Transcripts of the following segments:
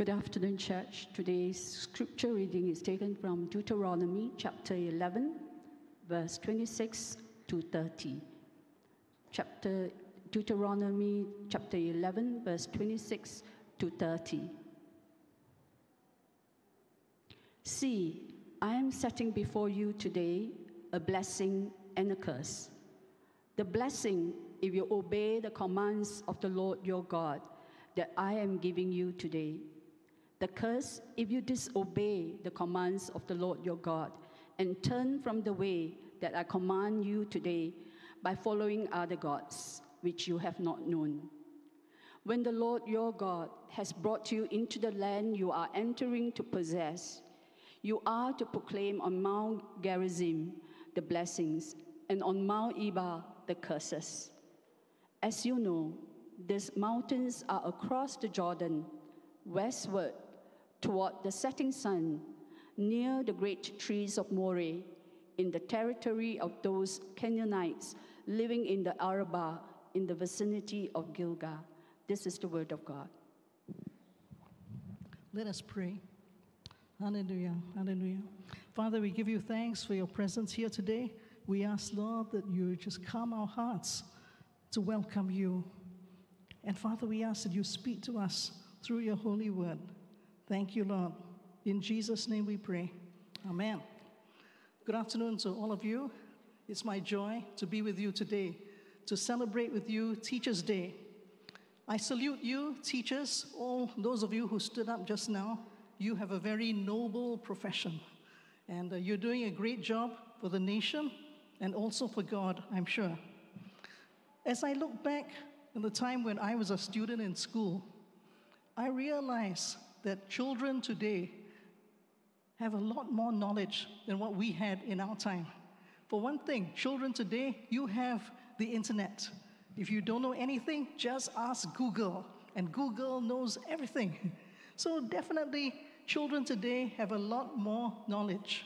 Good afternoon, church. Today's scripture reading is taken from Deuteronomy chapter 11, verse 26 to 30. Chapter Deuteronomy chapter 11, verse 26 to 30. See, I am setting before you today a blessing and a curse. The blessing, if you obey the commands of the Lord your God that I am giving you today. The curse, if you disobey the commands of the Lord your God and turn from the way that I command you today by following other gods, which you have not known. When the Lord your God has brought you into the land you are entering to possess, you are to proclaim on Mount Gerizim the blessings and on Mount Ebal the curses. As you know, these mountains are across the Jordan, westward toward the setting sun, near the great trees of Moreh, in the territory of those Canaanites living in the Arabah in the vicinity of Gilgal. This is the word of God. Let us pray. Hallelujah. Hallelujah. Father, we give you thanks for your presence here today. We ask, Lord, that you just calm our hearts to welcome you. And Father, we ask that you speak to us through your holy word. Thank you, Lord. In Jesus' name we pray. Amen. Good afternoon to all of you. It's my joy to be with you today to celebrate with you Teachers' Day. I salute you, teachers, all those of you who stood up just now. You have a very noble profession, and uh, you're doing a great job for the nation and also for God, I'm sure. As I look back in the time when I was a student in school, I realize that children today have a lot more knowledge than what we had in our time. For one thing, children today, you have the internet. If you don't know anything, just ask Google, and Google knows everything. So, definitely, children today have a lot more knowledge.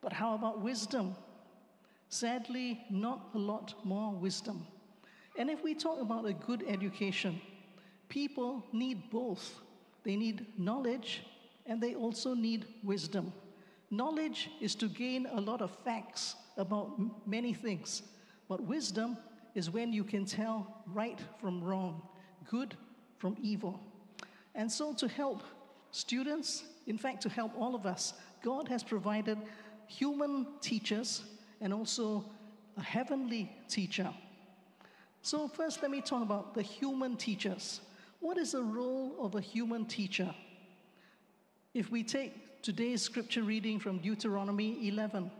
But how about wisdom? Sadly, not a lot more wisdom. And if we talk about a good education, people need both. They need knowledge and they also need wisdom. Knowledge is to gain a lot of facts about many things, but wisdom is when you can tell right from wrong, good from evil. And so, to help students, in fact, to help all of us, God has provided human teachers and also a heavenly teacher. So, first, let me talk about the human teachers. What is the role of a human teacher? If we take today's scripture reading from Deuteronomy 11,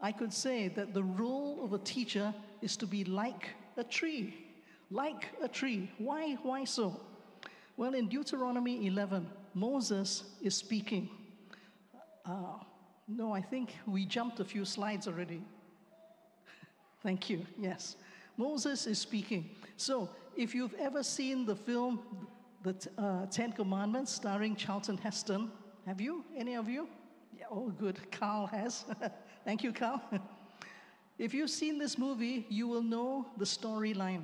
I could say that the role of a teacher is to be like a tree. Like a tree. Why, why so? Well, in Deuteronomy 11, Moses is speaking. Uh, no, I think we jumped a few slides already. Thank you. Yes. Moses is speaking. So, if you've ever seen the film The uh, Ten Commandments starring Charlton Heston, have you? Any of you? Yeah, oh, good. Carl has. Thank you, Carl. if you've seen this movie, you will know the storyline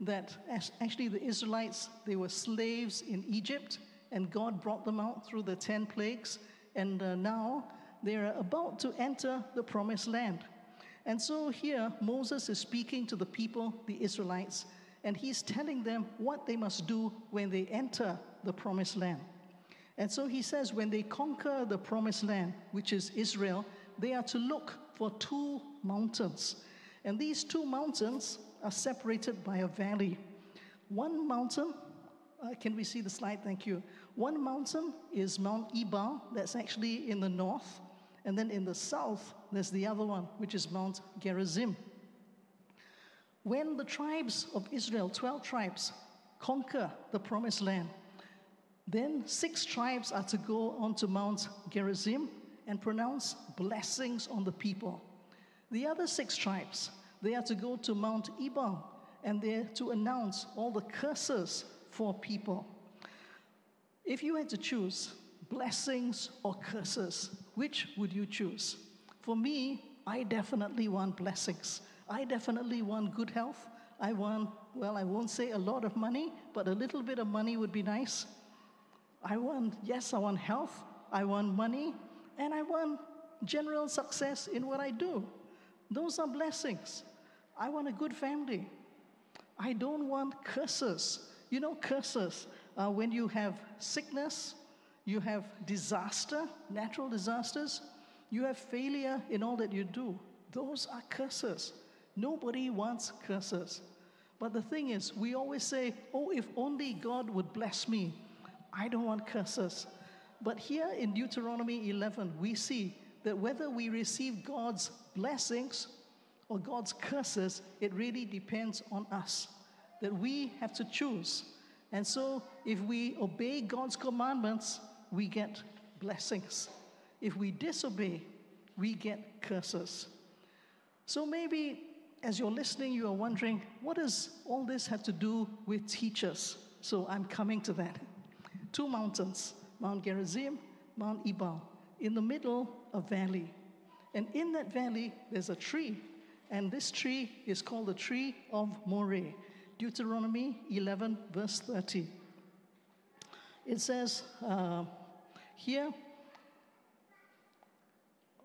that actually the Israelites, they were slaves in Egypt, and God brought them out through the 10 plagues, and uh, now they're about to enter the promised land. And so here, Moses is speaking to the people, the Israelites, and he's telling them what they must do when they enter the promised land. And so he says, when they conquer the promised land, which is Israel, they are to look for two mountains. And these two mountains are separated by a valley. One mountain, uh, can we see the slide? Thank you. One mountain is Mount Ebal, that's actually in the north. And then in the south, there's the other one, which is Mount Gerizim. When the tribes of Israel, 12 tribes, conquer the promised land, then six tribes are to go onto Mount Gerizim and pronounce blessings on the people. The other six tribes, they are to go to Mount Ebal and they're to announce all the curses for people. If you had to choose blessings or curses, which would you choose? For me, I definitely want blessings. I definitely want good health. I want, well, I won't say a lot of money, but a little bit of money would be nice. I want, yes, I want health, I want money, and I want general success in what I do. Those are blessings. I want a good family. I don't want curses. You know, curses, uh, when you have sickness, you have disaster, natural disasters, you have failure in all that you do. Those are curses. Nobody wants curses. But the thing is, we always say, oh, if only God would bless me. I don't want curses. But here in Deuteronomy 11, we see that whether we receive God's blessings or God's curses, it really depends on us. That we have to choose. And so, if we obey God's commandments, we get blessings. If we disobey, we get curses. So maybe as you're listening, you are wondering, what does all this have to do with teachers? So I'm coming to that. Two mountains, Mount Gerizim, Mount Ebal. In the middle, a valley. And in that valley, there's a tree. And this tree is called the tree of Moreh. Deuteronomy 11, verse 30. It says uh, here,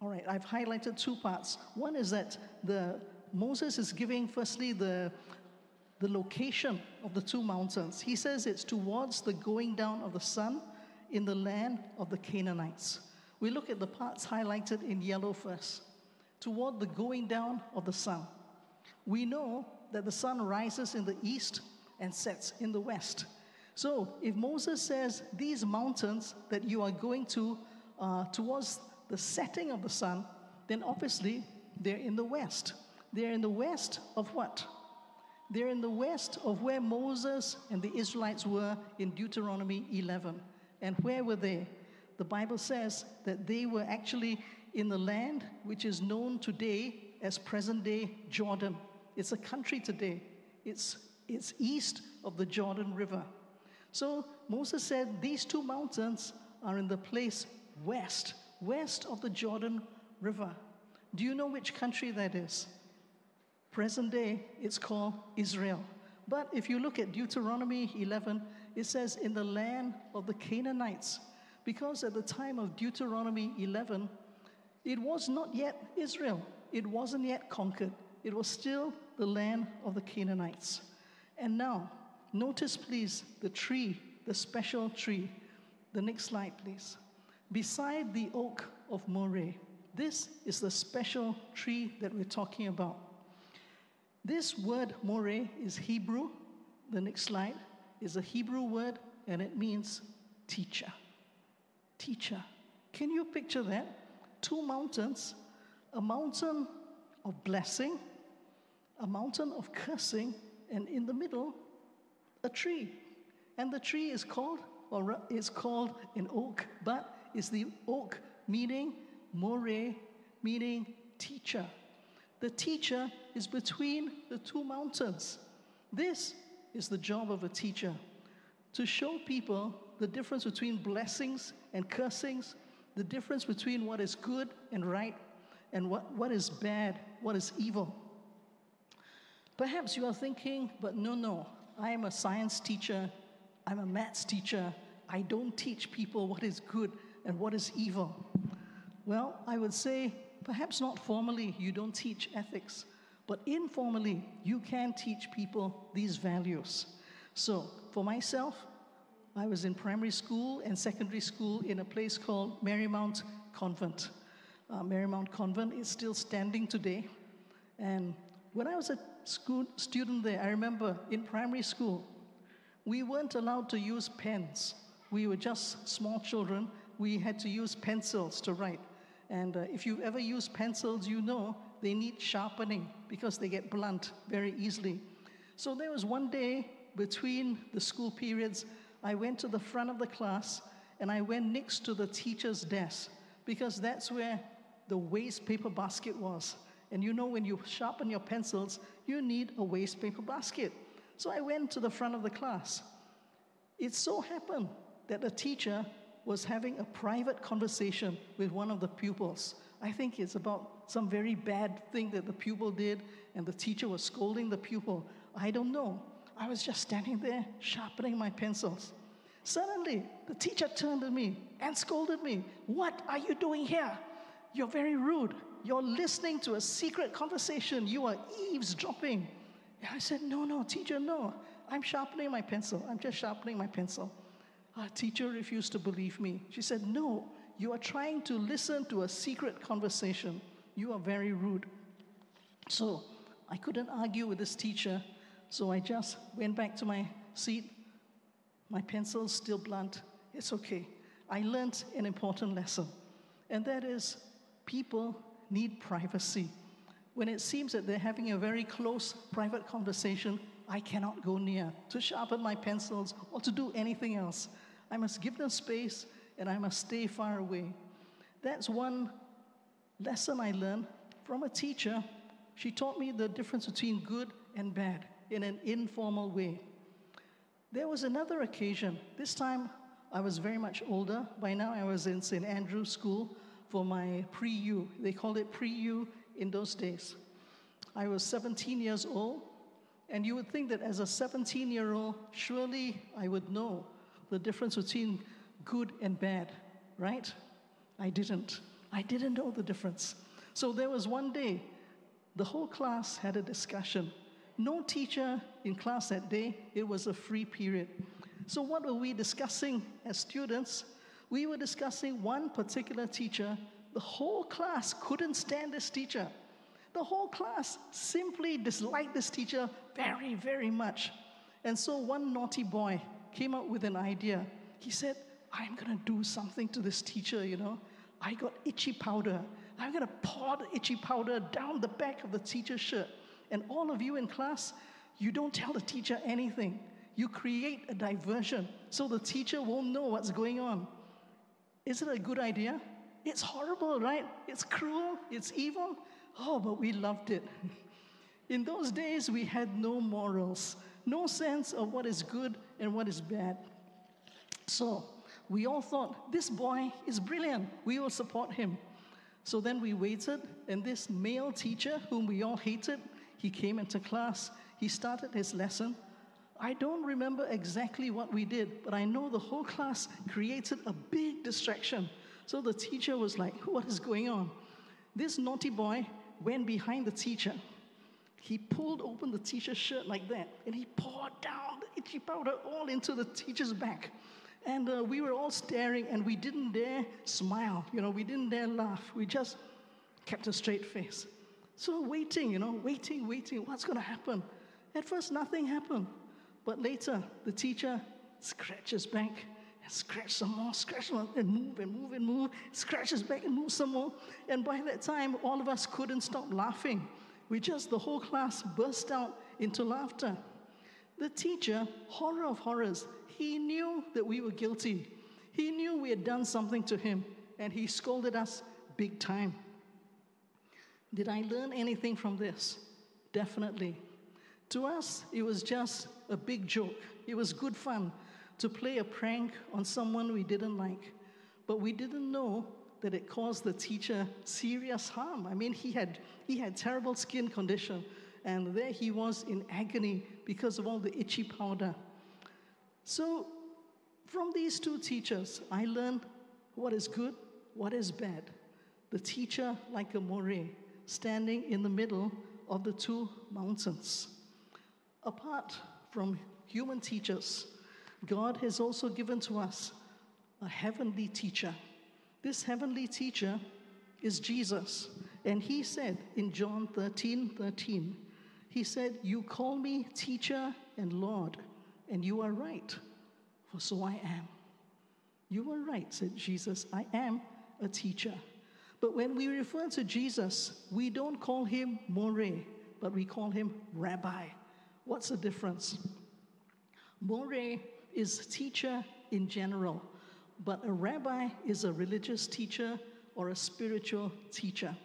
all right, I've highlighted two parts. One is that the Moses is giving firstly the the location of the two mountains. He says it's towards the going down of the sun in the land of the Canaanites. We look at the parts highlighted in yellow first. Toward the going down of the sun. We know that the sun rises in the east and sets in the west. So, if Moses says these mountains that you are going to uh, towards the setting of the sun, then obviously they're in the west. They're in the west of what? They're in the west of where Moses and the Israelites were in Deuteronomy 11. And where were they? The Bible says that they were actually in the land which is known today as present day Jordan. It's a country today, it's, it's east of the Jordan River. So Moses said these two mountains are in the place west, west of the Jordan River. Do you know which country that is? Present day, it's called Israel. But if you look at Deuteronomy 11, it says, in the land of the Canaanites. Because at the time of Deuteronomy 11, it was not yet Israel, it wasn't yet conquered. It was still the land of the Canaanites. And now, notice please the tree, the special tree. The next slide, please. Beside the oak of Moreh, this is the special tree that we're talking about. This word Moreh is Hebrew. The next slide is a Hebrew word and it means teacher. Teacher. Can you picture that? Two mountains, a mountain of blessing, a mountain of cursing, and in the middle, a tree. And the tree is called, or is called an oak, but is the oak meaning Moreh, meaning teacher. The teacher is between the two mountains. This is the job of a teacher to show people the difference between blessings and cursings, the difference between what is good and right, and what, what is bad, what is evil. Perhaps you are thinking, but no, no, I am a science teacher, I'm a maths teacher, I don't teach people what is good and what is evil. Well, I would say perhaps not formally, you don't teach ethics, but informally, you can teach people these values. So, for myself, I was in primary school and secondary school in a place called Marymount Convent. Uh, Marymount Convent is still standing today. And when I was a school student there, I remember in primary school, we weren't allowed to use pens. We were just small children. We had to use pencils to write. And uh, if you've ever used pencils, you know they need sharpening because they get blunt very easily. So there was one day between the school periods, I went to the front of the class and I went next to the teacher's desk because that's where the waste paper basket was. And you know, when you sharpen your pencils, you need a waste paper basket. So I went to the front of the class. It so happened that the teacher was having a private conversation with one of the pupils. I think it's about some very bad thing that the pupil did, and the teacher was scolding the pupil. I don't know. I was just standing there sharpening my pencils. Suddenly, the teacher turned to me and scolded me. What are you doing here? You're very rude. You're listening to a secret conversation. You are eavesdropping. And I said, No, no, teacher, no. I'm sharpening my pencil. I'm just sharpening my pencil. Our teacher refused to believe me. She said, No, you are trying to listen to a secret conversation. You are very rude. So I couldn't argue with this teacher, so I just went back to my seat. My pencil's still blunt. It's okay. I learned an important lesson, and that is people need privacy. When it seems that they're having a very close private conversation, I cannot go near to sharpen my pencils or to do anything else. I must give them space and I must stay far away. That's one lesson I learned from a teacher. She taught me the difference between good and bad in an informal way. There was another occasion. This time I was very much older. By now I was in St. Andrew's School for my pre U. They called it pre U in those days. I was 17 years old, and you would think that as a 17 year old, surely I would know the difference between good and bad, right? I didn't. I didn't know the difference. So there was one day, the whole class had a discussion. No teacher in class that day, it was a free period. So, what were we discussing as students? We were discussing one particular teacher. The whole class couldn't stand this teacher. The whole class simply disliked this teacher very, very much. And so one naughty boy came up with an idea. He said, I'm going to do something to this teacher, you know. I got itchy powder. I'm going to pour the itchy powder down the back of the teacher's shirt. And all of you in class, you don't tell the teacher anything. You create a diversion so the teacher won't know what's going on. Is it a good idea? It's horrible, right? It's cruel, it's evil. Oh, but we loved it. In those days, we had no morals, no sense of what is good and what is bad. So we all thought, this boy is brilliant. We will support him. So then we waited, and this male teacher, whom we all hated, he came into class. He started his lesson. I don't remember exactly what we did, but I know the whole class created a big distraction. So the teacher was like, What is going on? This naughty boy went behind the teacher. He pulled open the teacher's shirt like that, and he poured down the itchy powder all into the teacher's back. And uh, we were all staring, and we didn't dare smile. You know, we didn't dare laugh. We just kept a straight face. So waiting, you know, waiting, waiting. What's going to happen? At first, nothing happened. But later, the teacher scratches back and scratch some more, scratch more, and move and move and move, scratches back and move some more. And by that time, all of us couldn't stop laughing. We just, the whole class burst out into laughter. The teacher, horror of horrors, he knew that we were guilty. He knew we had done something to him, and he scolded us big time. Did I learn anything from this? Definitely. To us, it was just a big joke. It was good fun to play a prank on someone we didn't like. But we didn't know that it caused the teacher serious harm. I mean, he had, he had terrible skin condition, and there he was in agony because of all the itchy powder. So, from these two teachers, I learned what is good, what is bad. The teacher, like a Moreh, standing in the middle of the two mountains. Apart from human teachers, God has also given to us a heavenly teacher. This heavenly teacher is Jesus. And he said in John 13 13, he said, You call me teacher and Lord, and you are right, for so I am. You are right, said Jesus. I am a teacher. But when we refer to Jesus, we don't call him Moreh, but we call him Rabbi. What's the difference? Moreh is teacher in general, but a rabbi is a religious teacher or a spiritual teacher.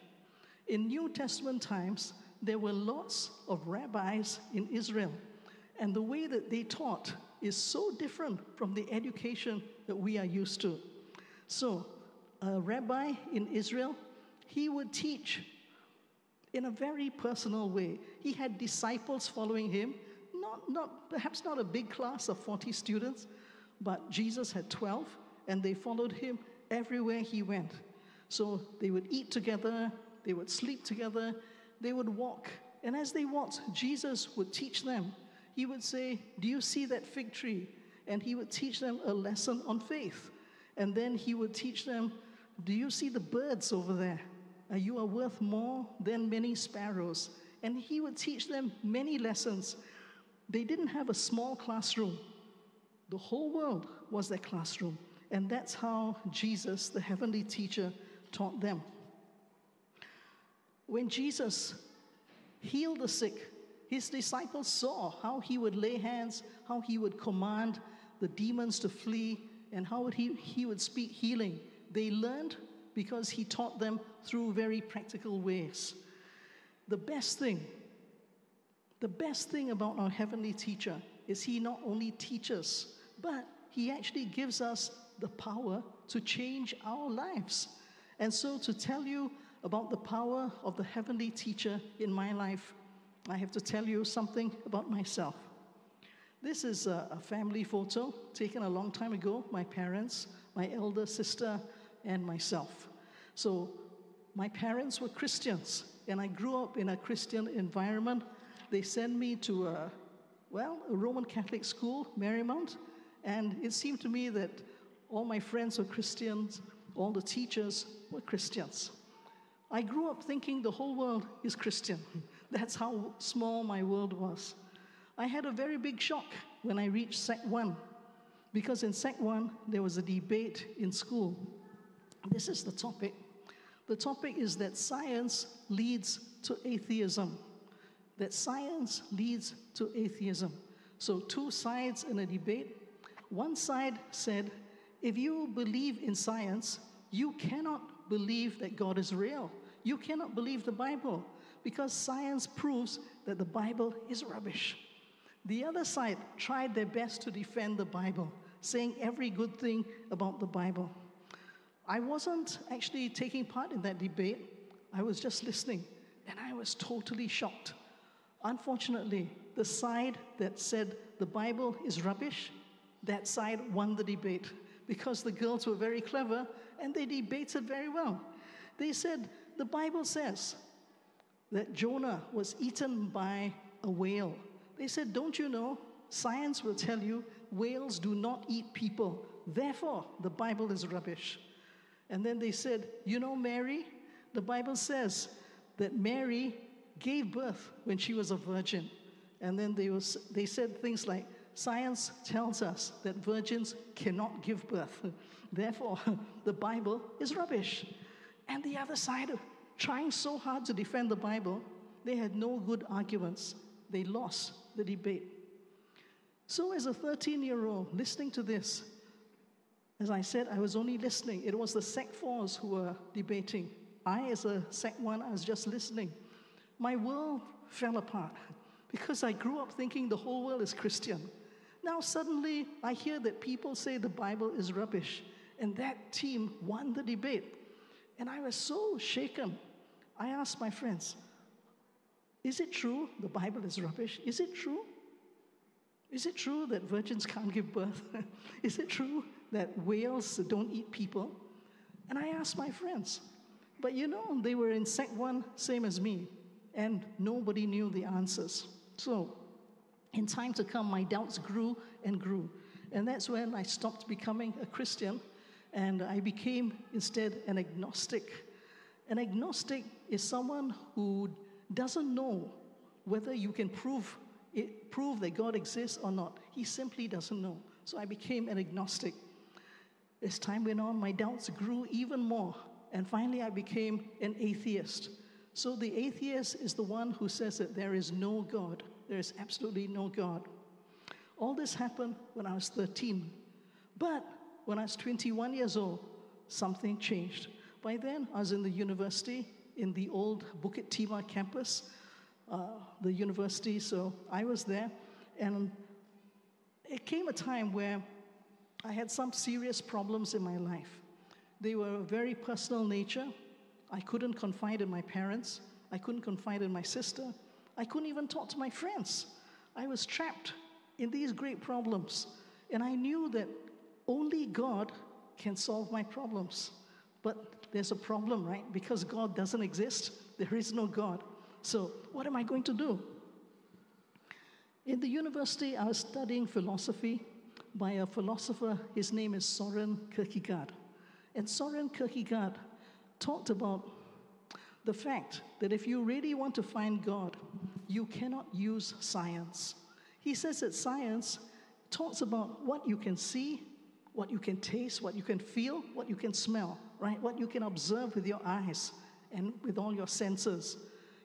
In New Testament times, there were lots of rabbis in Israel, and the way that they taught is so different from the education that we are used to. So, a rabbi in Israel, he would teach in a very personal way. He had disciples following him, not, not, perhaps not a big class of 40 students, but Jesus had 12, and they followed him everywhere he went. So they would eat together, they would sleep together, they would walk. And as they walked, Jesus would teach them. He would say, Do you see that fig tree? And he would teach them a lesson on faith. And then he would teach them, Do you see the birds over there? Uh, you are worth more than many sparrows. And he would teach them many lessons. They didn't have a small classroom, the whole world was their classroom. And that's how Jesus, the heavenly teacher, taught them. When Jesus healed the sick, his disciples saw how he would lay hands, how he would command the demons to flee, and how he, he would speak healing. They learned because he taught them through very practical ways. The best thing, the best thing about our heavenly teacher is he not only teaches, but he actually gives us the power to change our lives. And so, to tell you about the power of the heavenly teacher in my life, I have to tell you something about myself. This is a, family photo taken a long time ago my parents, my elder sister, and myself. So, my parents were Christians, and I grew up in a Christian environment. They sent me to a, well, a Roman Catholic school, Marymount, and it seemed to me that all my friends were Christians, all the teachers were Christians. I grew up thinking the whole world is Christian. That's how small my world was. I had a very big shock when I reached Sec 1, because in Sec 1 there was a debate in school. This is the topic. The topic is that science leads to atheism. That science leads to atheism. So, two sides in a debate. One side said, if you believe in science, you cannot believe that God is real. You cannot believe the Bible because science proves that the Bible is rubbish. The other side tried their best to defend the Bible, saying every good thing about the Bible. I wasn't actually taking part in that debate, I was just listening, and I was totally shocked. Unfortunately, the side that said the Bible is rubbish, that side won the debate because the girls were very clever and they debated very well. They said, The Bible says that Jonah was eaten by a whale. They said, Don't you know? Science will tell you whales do not eat people. Therefore, the Bible is rubbish. And then they said, You know, Mary? The Bible says that Mary gave birth when she was a virgin. And then they, was, they said things like, Science tells us that virgins cannot give birth. Therefore, the Bible is rubbish. And the other side, of trying so hard to defend the Bible, they had no good arguments. They lost the debate. So, as a 13 year old listening to this, as I said, I was only listening. It was the Sec 4s who were debating. I, as a Sec 1, I was just listening. My world fell apart because I grew up thinking the whole world is Christian. Now, suddenly, I hear that people say the Bible is rubbish, and that team won the debate. And I was so shaken. I asked my friends, Is it true the Bible is rubbish? Is it true? Is it true that virgins can't give birth? is it true that whales don't eat people? And I asked my friends. But you know, they were in Sec 1, same as me, and nobody knew the answers. So, in time to come, my doubts grew and grew. And that's when I stopped becoming a Christian and I became instead an agnostic. An agnostic is someone who doesn't know whether you can prove, it, prove that God exists or not. He simply doesn't know. So I became an agnostic. As time went on, my doubts grew even more. And finally, I became an atheist. So the atheist is the one who says that there is no God. There is absolutely no God. All this happened when I was 13. But when I was 21 years old, something changed. By then, I was in the university, in the old Bukit Timah campus, uh, the university, so I was there. And it came a time where I had some serious problems in my life. They were of very personal nature. I couldn't confide in my parents. I couldn't confide in my sister. I couldn't even talk to my friends. I was trapped in these great problems. And I knew that only God can solve my problems. But there's a problem, right? Because God doesn't exist, there is no God. So, what am I going to do? In the university, I was studying philosophy by a philosopher. His name is Soren Kierkegaard. And Soren Kierkegaard talked about the fact that if you really want to find God, you cannot use science. He says that science talks about what you can see, what you can taste, what you can feel, what you can smell, right? What you can observe with your eyes and with all your senses.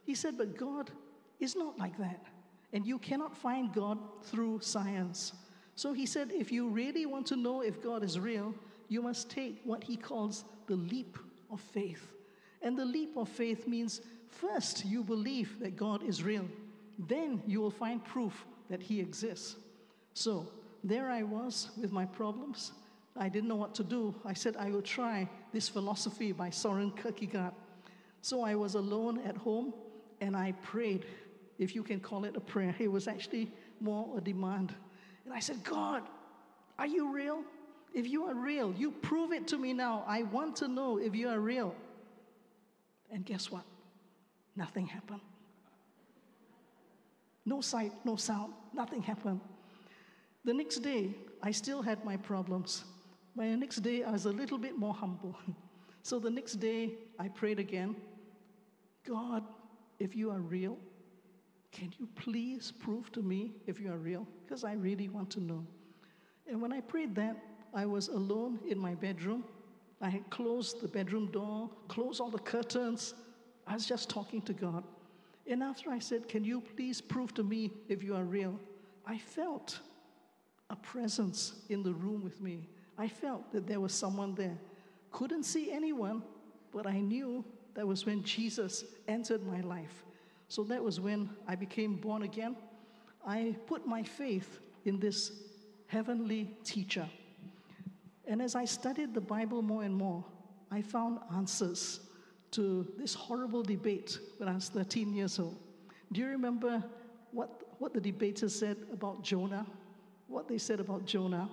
He said, but God is not like that. And you cannot find God through science. So he said, if you really want to know if God is real, you must take what he calls the leap of faith. And the leap of faith means first you believe that God is real, then you will find proof that he exists. So there I was with my problems. I didn't know what to do. I said I will try this philosophy by Soren Kierkegaard. So I was alone at home and I prayed, if you can call it a prayer. It was actually more a demand. And I said, God, are you real? If you are real, you prove it to me now. I want to know if you are real. And guess what? Nothing happened. No sight, no sound, nothing happened. The next day, I still had my problems. By the next day, I was a little bit more humble. so the next day, I prayed again God, if you are real, can you please prove to me if you are real? Because I really want to know. And when I prayed that, I was alone in my bedroom. I had closed the bedroom door, closed all the curtains. I was just talking to God. And after I said, Can you please prove to me if you are real? I felt a presence in the room with me. I felt that there was someone there. Couldn't see anyone, but I knew that was when Jesus entered my life. So that was when I became born again. I put my faith in this heavenly teacher. And as I studied the Bible more and more, I found answers to this horrible debate when I was 13 years old. Do you remember what, what the debaters said about Jonah? What they said about Jonah?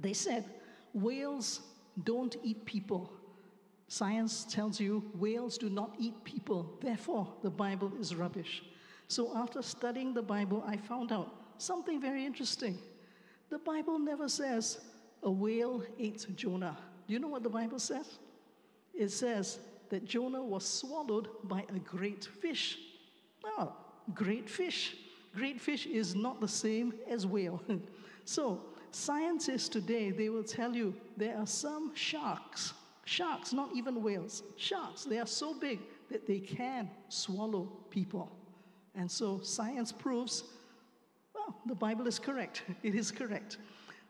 They said, whales don't eat people. Science tells you whales do not eat people. Therefore, the Bible is rubbish. So, after studying the Bible, I found out something very interesting. The Bible never says a whale ate Jonah. Do you know what the Bible says? It says that Jonah was swallowed by a great fish. Oh, great fish. Great fish is not the same as whale. so, scientists today, they will tell you there are some sharks, sharks, not even whales, sharks, they are so big that they can swallow people. And so science proves, well, the Bible is correct. It is correct.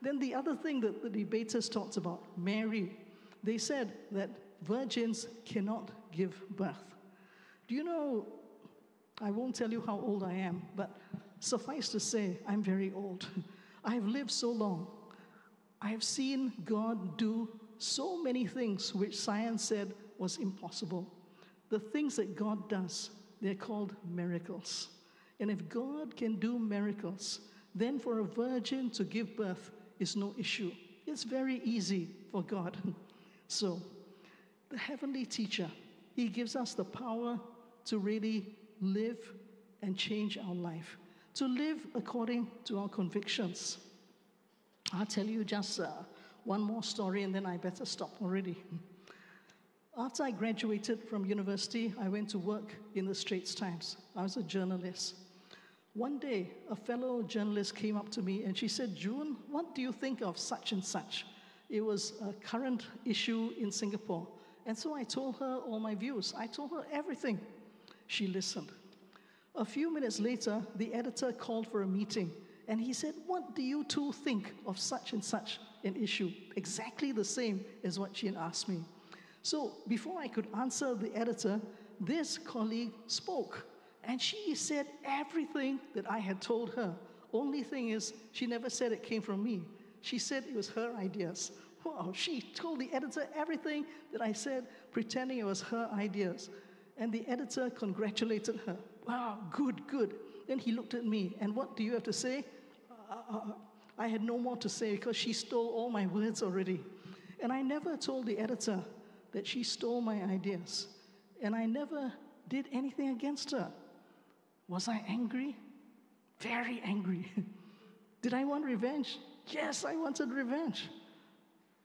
Then the other thing that the debaters talked about, Mary, they said that virgins cannot give birth. Do you know, I won't tell you how old I am, but suffice to say, I'm very old. I have lived so long. I have seen God do so many things which science said was impossible. The things that God does, they're called miracles. And if God can do miracles, then for a virgin to give birth is no issue. It's very easy for God. So, the heavenly teacher, he gives us the power to really live and change our life to live according to our convictions. I'll tell you just uh, one more story and then I better stop already. After I graduated from university, I went to work in the Straits Times. I was a journalist. One day, a fellow journalist came up to me and she said, June, what do you think of such and such? It was a current issue in Singapore. And so I told her all my views. I told her everything. She listened. A few minutes later, the editor called for a meeting and he said, What do you two think of such and such an issue? Exactly the same as what she had asked me. So before I could answer the editor, this colleague spoke and she said everything that I had told her. Only thing is, she never said it came from me. She said it was her ideas. Wow, she told the editor everything that I said, pretending it was her ideas. And the editor congratulated her. Wow, good, good. Then he looked at me, and what do you have to say? Uh, uh, uh I had no more to say because she stole all my words already. And I never told the editor that she stole my ideas. And I never did anything against her. Was I angry? Very angry. did I want revenge? Yes, I wanted revenge.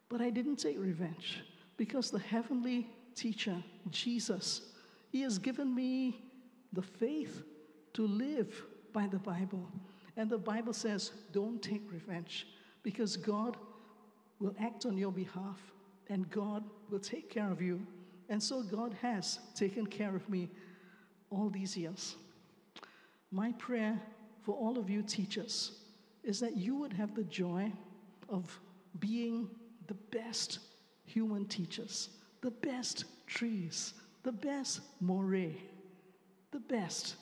But I didn't take revenge because the heavenly teacher, Jesus, he has given me the faith to live by the Bible. And the Bible says, don't take revenge because God will act on your behalf and God will take care of you. And so God has taken care of me all these years. My prayer for all of you teachers is that you would have the joy of being the best human teachers, the best trees, the best Moreh, the best.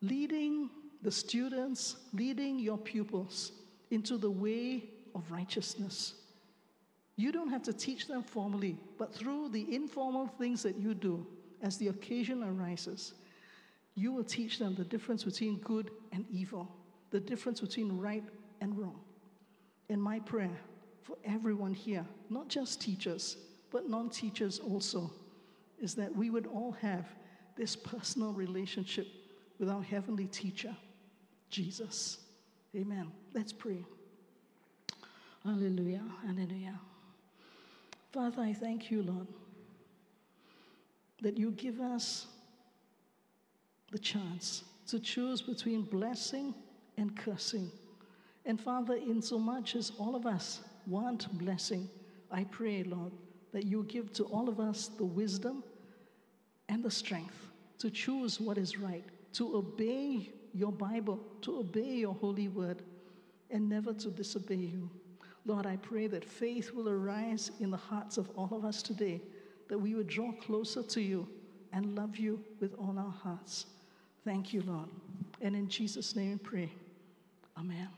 Leading the students, leading your pupils into the way of righteousness. You don't have to teach them formally, but through the informal things that you do as the occasion arises, you will teach them the difference between good and evil, the difference between right and wrong. And my prayer for everyone here, not just teachers, but non teachers also, is that we would all have this personal relationship with our heavenly teacher, Jesus. Amen. Let's pray. Hallelujah. Hallelujah. Father, I thank you, Lord, that you give us the chance to choose between blessing and cursing. And Father, in so much as all of us want blessing, I pray, Lord, that you give to all of us the wisdom and the strength to choose what is right, to obey your Bible, to obey your holy word, and never to disobey you. Lord, I pray that faith will arise in the hearts of all of us today, that we would draw closer to you and love you with all our hearts. Thank you, Lord. And in Jesus' name we pray. Amen.